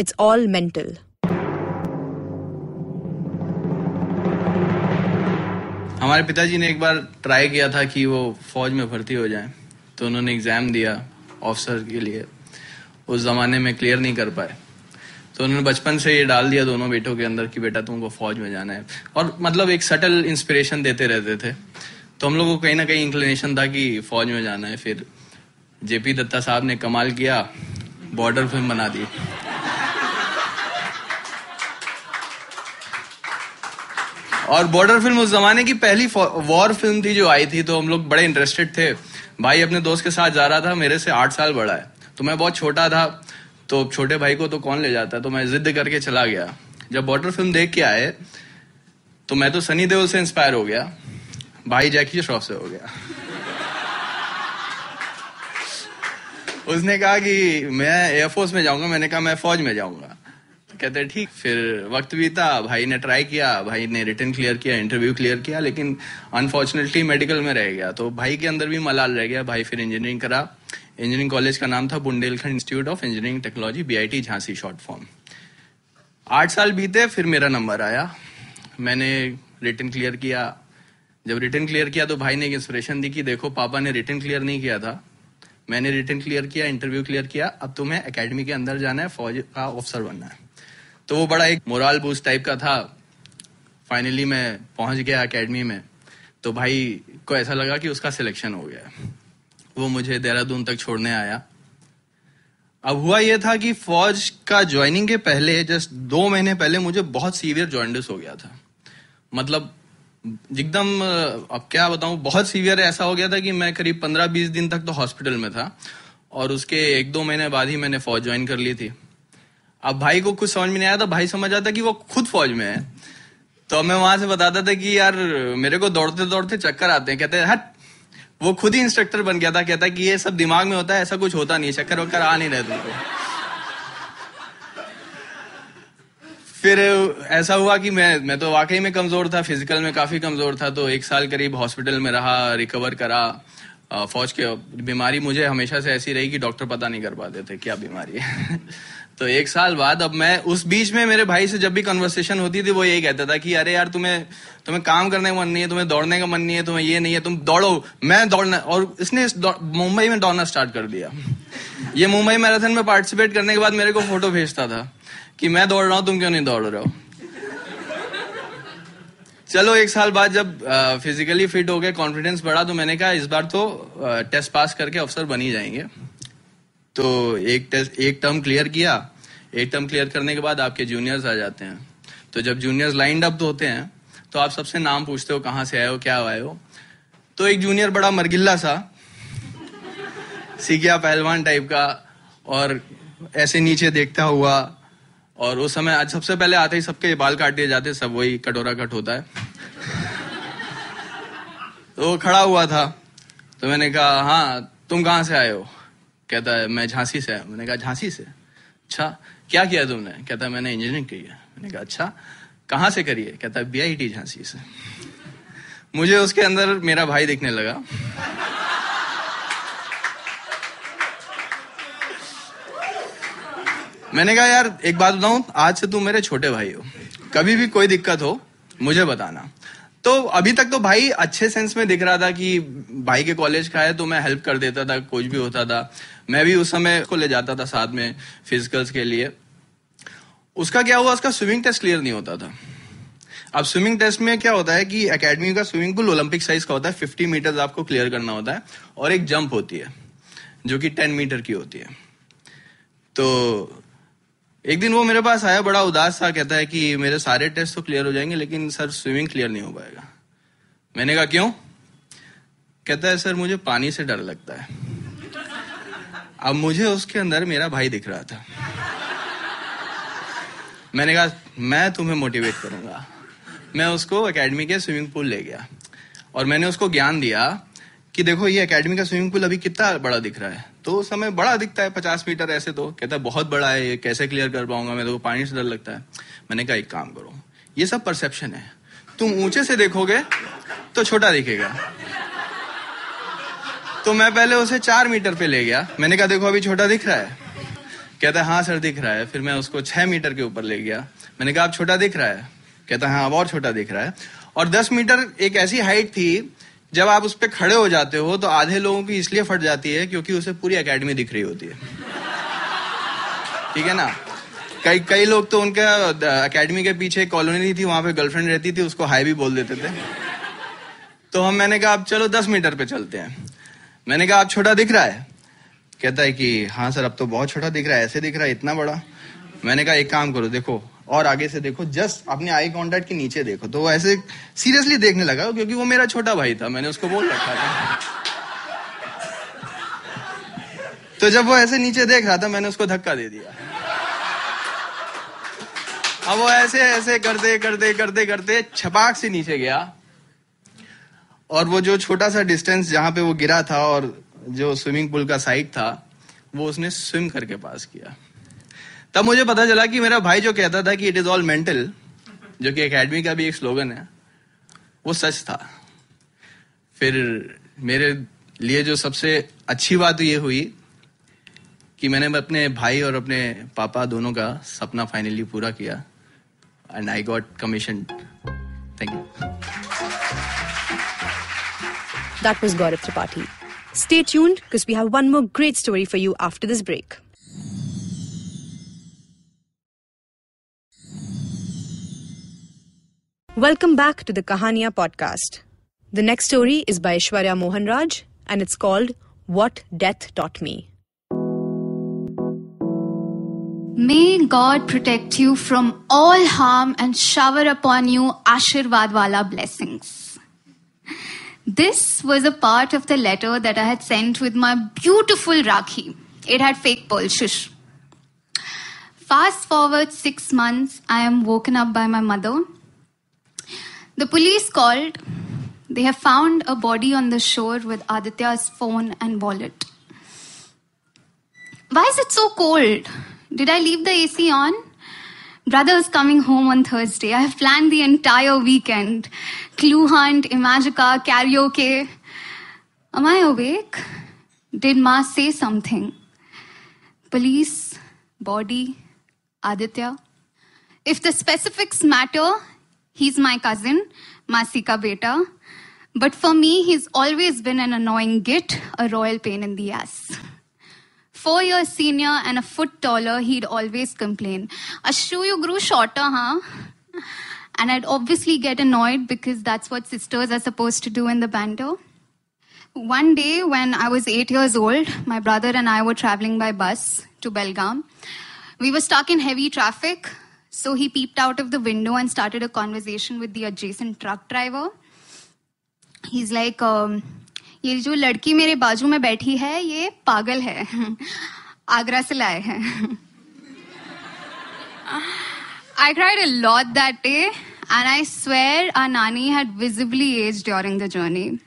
It's All Mental. हमारे पिताजी ने एक बार ट्राई किया था कि वो फौज में भर्ती हो जाए तो उन्होंने एग्ज़ाम दिया ऑफिसर के लिए। उस जमाने में क्लियर नहीं कर पाए। तो उन्होंने बचपन से ये डाल दिया दोनों बेटों के अंदर कि बेटा तुमको फौज में जाना है। और मतलब एक सटल इंस्पिरेशन देते रहते थे। तो हम लोगों को कहीं ना कहीं इंक्लिनेशन था कि फौज में जाना है। फिर जेपी दत्ता साहब ने कमाल किया बॉर्डर फ़िल्म बना दी। और बॉर्डर फ़िल्म उस जमाने की पहली वॉर फ़िल्म थी जो आई थी तो हम लोग बड़े इंटरेस्टेड थे। भाई अपने दोस्त के साथ जा रहा था, मेरे से आठ साल बड़ा है। तो मैं बहुत छोटा था तो छोटे भाई को तो कौन ले जाता? तो मैं जिद करके चला गया। जब बॉर्डर फ़िल्म देख के आए तो मैं तो सनी देओल से इंस्पायर हो गया। भाई जैकी श्रॉफ से हो गया। उसने कहा कि मैं एयरफोर्स में जाऊँगा, मैंने कहा मैं फौज में जाऊँगा। कहते ठीक, फिर वक्त बीता, भाई ने ट्राई किया, भाई ने रिटर्न क्लियर किया इंटरव्यू क्लियर किया, लेकिन अनफॉर्चुनेटली मेडिकल में रह गया। तो भाई के अंदर भी मलाल रह गया, भाई फिर इंजीनियरिंग करा। इंजीनियरिंग कॉलेज का नाम था Bundelkhand institute of engineering technology BIT Jhansi short form आठ साल बीते, फिर मेरा नंबर आया। मैंने रिटर्न क्लियर किया। जब रिटर्न क्लियर किया तो भाई ने एक इंस्पिरेशन दी कि देखो, पापा ने रिटर्न क्लियर नहीं किया था। मैंने रिटर्न क्लियर किया इंटरव्यू क्लियर किया। अब तुम्हें एकेडमी के अंदर जाना है, फौज का ऑफिसर बनना है। तो वो बड़ा एक मोरल बूस्ट टाइप का था। फाइनली मैं पहुँच गया एकेडमी में। तो भाई को ऐसा लगा कि उसका सिलेक्शन हो गया। वो मुझे देहरादून तक छोड़ने आया। अब हुआ यह था कि फौज का ज्वाइनिंग के पहले जस्ट दो महीने पहले मुझे बहुत सीवियर जॉइंडिस हो गया था। मतलब एकदम, अब क्या बताऊँ, बहुत सीवियर ऐसा हो गया था कि मैं करीब पंद्रह बीस दिन तक तो हॉस्पिटल में था। और उसके एक दो महीने बाद ही मैंने फौज ज्वाइन कर ली थी। अब भाई को कुछ समझ में नहीं आया था भाई समझ आता कि वो खुद फौज में है। तो मैं वहाँ से बताता था कि यार, मेरे को दौड़ते दौड़ते चक्कर आते हैं। कहते हैं, हट, वो खुद ही इंस्ट्रक्टर बन गया था। कहता कि ये सब दिमाग में होता है, ऐसा कुछ होता नहीं चक्कर वक्कर आ नहीं रहे तुमको। फिर ऐसा हुआ कि मैं मैं तो वाकई में कमज़ोर था फ़िज़िकल में काफ़ी कमज़ोर था तो एक साल करीब हॉस्पिटल में रहा रिकवर करा। फौज के बीमारी मुझे हमेशा से ऐसी रही कि डॉक्टर पता नहीं कर पाते थे, क्या बीमारी है। तो एक साल बाद अब मैं उस बीच में मेरे भाई से जब भी कन्वर्सेशन होती थी, वो यही कहता था कि, अरे यार, तुम्हें तुम्हें काम करने का मन नहीं है, तुम्हें दौड़ने का मन नहीं है, तुम्हें ये नहीं है, तुम दौड़ो, मैं दौड़ना और इसने इस मुंबई में दौड़ना स्टार्ट कर दिया। ये मुंबई मैराथन में पार्टिसिपेट करने के बाद मेरे को फ़ोटो भेजता था कि, मैं दौड़ रहा हूँ, तुम क्यों नहीं दौड़ रहे हो? चलो, एक साल बाद जब फिजिकली फिट हो गए कॉन्फिडेंस बढ़ा तो मैंने कहा, इस बार तो टेस्ट पास करके अफसर बन ही जाएँगे। तो एक टेस्ट एक टर्म क्लियर किया, एक टर्म क्लियर करने के बाद आपके जूनियर्स आ जाते हैं। तो जब जूनियर्स लाइंड अप होते हैं तो आप सबसे नाम पूछते हो, कहाँ से आए हो, क्या आए हो? तो एक जूनियर बड़ा मरगिल्ला सा, सीखिया पहलवान टाइप का, और ऐसे नीचे देखता हुआ, और उस समय आज सबसे पहले आते ही सबके बाल काट दिए जाते, सब वही कटोरा कट होता है। तो वो खड़ा हुआ था तो मैंने कहा हाँ तुम कहाँ से आए हो? कहता है, मैं झांसी से मैंने कहा, झांसी से? अच्छा क्या किया तुमने? कहता है, मैंने इंजीनियरिंग की है. मैंने कहा अच्छा कहाँ से करी है? कहता है बीआईटी झांसी से. मुझे उसके अंदर मेरा भाई दिखने लगा। मैंने कहा, यार, एक बात बताऊँ, आज से तुम मेरे छोटे भाई हो। कभी भी कोई दिक्कत हो, मुझे बताना। तो अभी तक तो भाई अच्छे सेंस में दिख रहा था कि भाई के कॉलेज का है तो मैं हेल्प कर देता था, कुछ भी होता था। मैं भी उस समय को ले जाता था साथ में फिजिकल्स के लिए। उसका क्या हुआ, उसका स्विमिंग टेस्ट क्लियर नहीं होता था। अब स्विमिंग टेस्ट में क्या होता है कि एकेडमी का स्विमिंग पूल ओलंपिक साइज़ का होता है फिफ्टी मीटर आपको क्लियर करना होता है और एक जंप होती है, जो कि टेन मीटर की होती है। तो एक दिन वो मेरे पास आया, बड़ा उदास था कहता है कि मेरे सारे टेस्ट तो क्लियर हो जाएँगे, लेकिन सर स्विमिंग क्लियर नहीं हो पाएगा। मैंने कहा, क्यों? कहता है, सर, मुझे पानी से डर लगता है। अब मुझे उसके अंदर मेरा भाई दिख रहा था। मैंने कहा, मैं तुम्हें मोटिवेट करूँगा। मैं उसको एकेडमी के स्विमिंग पूल ले गया। और मैंने उसको ज्ञान दिया कि देखो, ये एकेडमी का स्विमिंग पूल अभी कितना बड़ा दिख रहा है। तो उस समय बड़ा दिखता है, पचास मीटर ऐसे तो। कहता है, बहुत बड़ा है ये, कैसे क्लियर कर पाऊँगा मैं? तो पानी से डर लगता है। मैंने कहा, एक काम करो, ये सब परसेप्शन है। तुम ऊँचे से देखोगे तो छोटा दिखेगा। तो मैं पहले उसे चार मीटर पे ले गया। मैंने कहा, देखो, अभी छोटा दिख रहा है। कहता है हाँ सर, दिख रहा है। फिर मैं उसको छह मीटर के ऊपर ले गया। मैंने कहा अब छोटा दिख रहा है? कहता है हाँ अब और छोटा दिख रहा है। और दस मीटर एक ऐसी हाइट थी जब आप उस पर खड़े हो जाते हो तो आधे लोगों की इसलिए फट जाती है क्योंकि उसे पूरी एकेडमी दिख रही होती है। ठीक है ना? कई कई लोग तो उनका एकेडमी के पीछे कॉलोनी थी, वहाँ पे गर्लफ्रेंड रहती थी, उसको हाई भी बोल देते थे। तो हम, मैंने कहा, अब चलो दस मीटर पे चलते हैं। मैंने कहा आप छोटा दिख रहा है? कहता है कि हाँ सर, अब तो बहुत छोटा दिख रहा है, ऐसे दिख रहा है, इतना बड़ा। मैंने कहा, एक काम करो, देखो और आगे से देखो जस्ट अपने आई कॉन्टेक्ट के नीचे देखो। तो ऐसे सीरियसली देखने लगा, क्योंकि वो मेरा छोटा भाई था, मैंने उसको बोल रखा था। तो जब वो ऐसे नीचे देख रहा था, मैंने उसको धक्का दे दिया। अब वो ऐसे ऐसे करते करते करते करते छपाक से नीचे गया। और वो जो छोटा सा डिस्टेंस जहाँ पे वो गिरा था और जो स्विमिंग पूल का साइड था, वो उसने स्विम करके पास किया। तब मुझे पता चला कि मेरा भाई जो कहता था कि इट इज़ ऑल मेंटल जो कि एकेडमी का भी एक स्लोगन है, वो सच था फिर मेरे लिए जो सबसे अच्छी बात ये हुई कि मैंने अपने भाई और अपने पापा दोनों का सपना फाइनली पूरा किया and I got commission thank you That was Gaurav Tripathi. Stay tuned because we have one more great story for you after this break. Welcome back to the Kahania podcast. The next story is by Ishwarya Mohanraj and it's called What Death Taught Me. May God protect you from all harm and shower upon you Ashirvad wala blessings. This was a part of the letter that I had sent with my beautiful Rakhi. It had fake pearl. Fast forward six months, I am woken up by my mother. The police called. They have found a body on the shore with Aditya's phone and wallet. Why is it so cold? Did I leave the AC on? Brother is coming home on Thursday. I have planned the entire weekend. Clue hunt, Imagica, karaoke. Am I awake? Did Ma say something? Police, body, Aditya. If the specifics matter, he's my cousin, Masika Beta. But for me, he's always been an annoying git, a royal pain in the ass. Four years senior and a foot taller, he'd always complain, Ashu, you grew shorter, huh? And I'd obviously get annoyed because that's what sisters are supposed to do in the banter. One day, when I was eight years old, my brother and I were traveling by bus to Belgaum. We were stuck in heavy traffic, so he peeped out of the window and started a conversation with the adjacent truck driver. He's like, um, ये जो लड़की मेरे बाजू में बैठी है ये पागल है आगरा से लाए हैं I cried a lot that day, and I swear our Nani had visibly aged during the journey.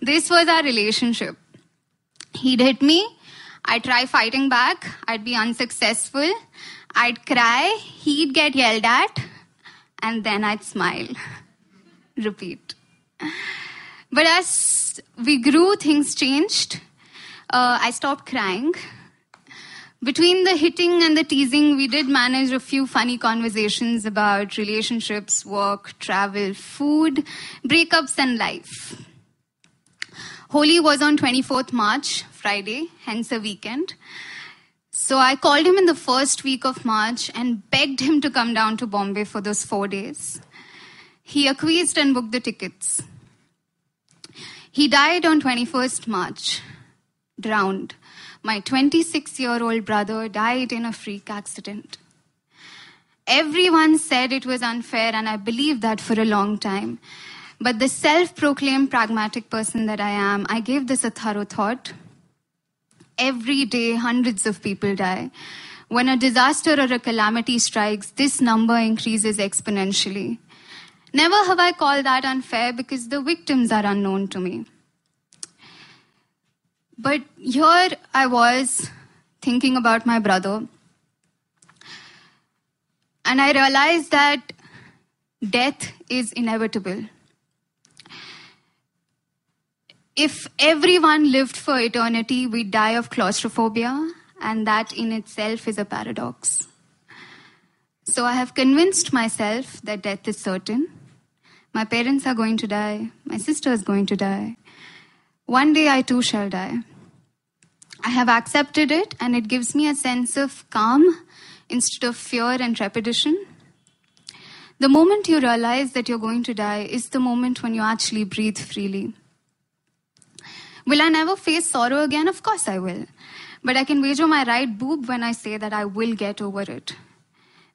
This was our relationship. He'd hit me, I'd try fighting back, I'd be unsuccessful, I'd cry, he'd get yelled at, and then I'd smile. Repeat. But as we grew, things changed. Uh, I stopped crying. Between the hitting and the teasing, we did manage a few funny conversations about relationships, work, travel, food, breakups, and life. Holi was on 24th March, Friday, hence a weekend. So I called him in the first week of March and begged him to come down to Bombay for those four days. He acquiesced and booked the tickets. He died on 21st March, drowned. My 26 year old brother died in a freak accident. Everyone said it was unfair, and I believed that for a long time. But the self proclaimed pragmatic person that I am, I gave this a thorough thought. Every day, hundreds of people die. When a disaster or a calamity strikes, this number increases exponentially. Never have I called that unfair because the victims are unknown to me. But here I was thinking about my brother, and I realized that death is inevitable. If everyone lived for eternity, we'd die of claustrophobia, and that in itself is a paradox. So I have convinced myself that death is certain. My parents are going to die, my sister is going to die. One day I too shall die. I have accepted it, and it gives me a sense of calm instead of fear and trepidation. The moment you realize that you're going to die is the moment when you actually breathe freely. Will I never face sorrow again? Of course I will. But I can wager my right boob when I say that I will get over it.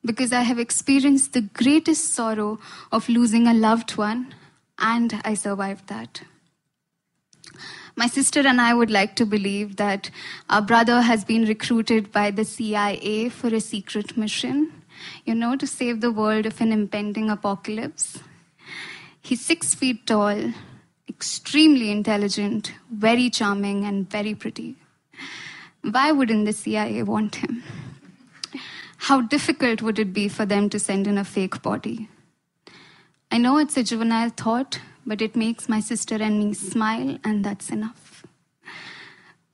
Because I have experienced the greatest sorrow of losing a loved one, and I survived that. My sister and I would like to believe that our brother has been recruited by the CIA for a secret mission, you know, to save the world of an impending apocalypse. He's six feet tall, extremely intelligent, very charming, and very pretty. Why wouldn't the CIA want him? How difficult would it be for them to send in a fake body? I know it's a juvenile thought, but it makes my sister and me smile, and that's enough.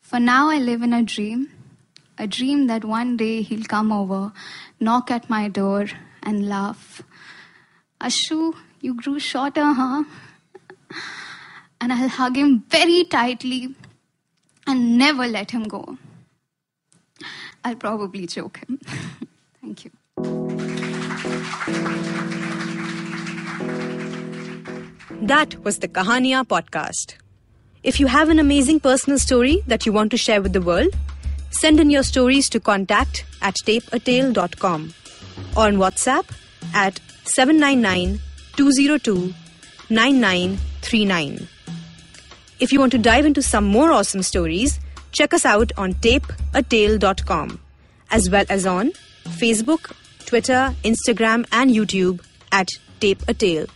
For now, I live in a dream a dream that one day he'll come over, knock at my door, and laugh. Ashu, you grew shorter, huh? And I'll hug him very tightly and never let him go. I'll probably choke him. Thank you. That was the Kahania podcast. If you have an amazing personal story that you want to share with the world, send in your stories to contact at tapeatale.com or on WhatsApp at 799 202 9939. If you want to dive into some more awesome stories, check us out on tapeatale.com as well as on Facebook, Twitter, Instagram, and YouTube at Tape a Tale.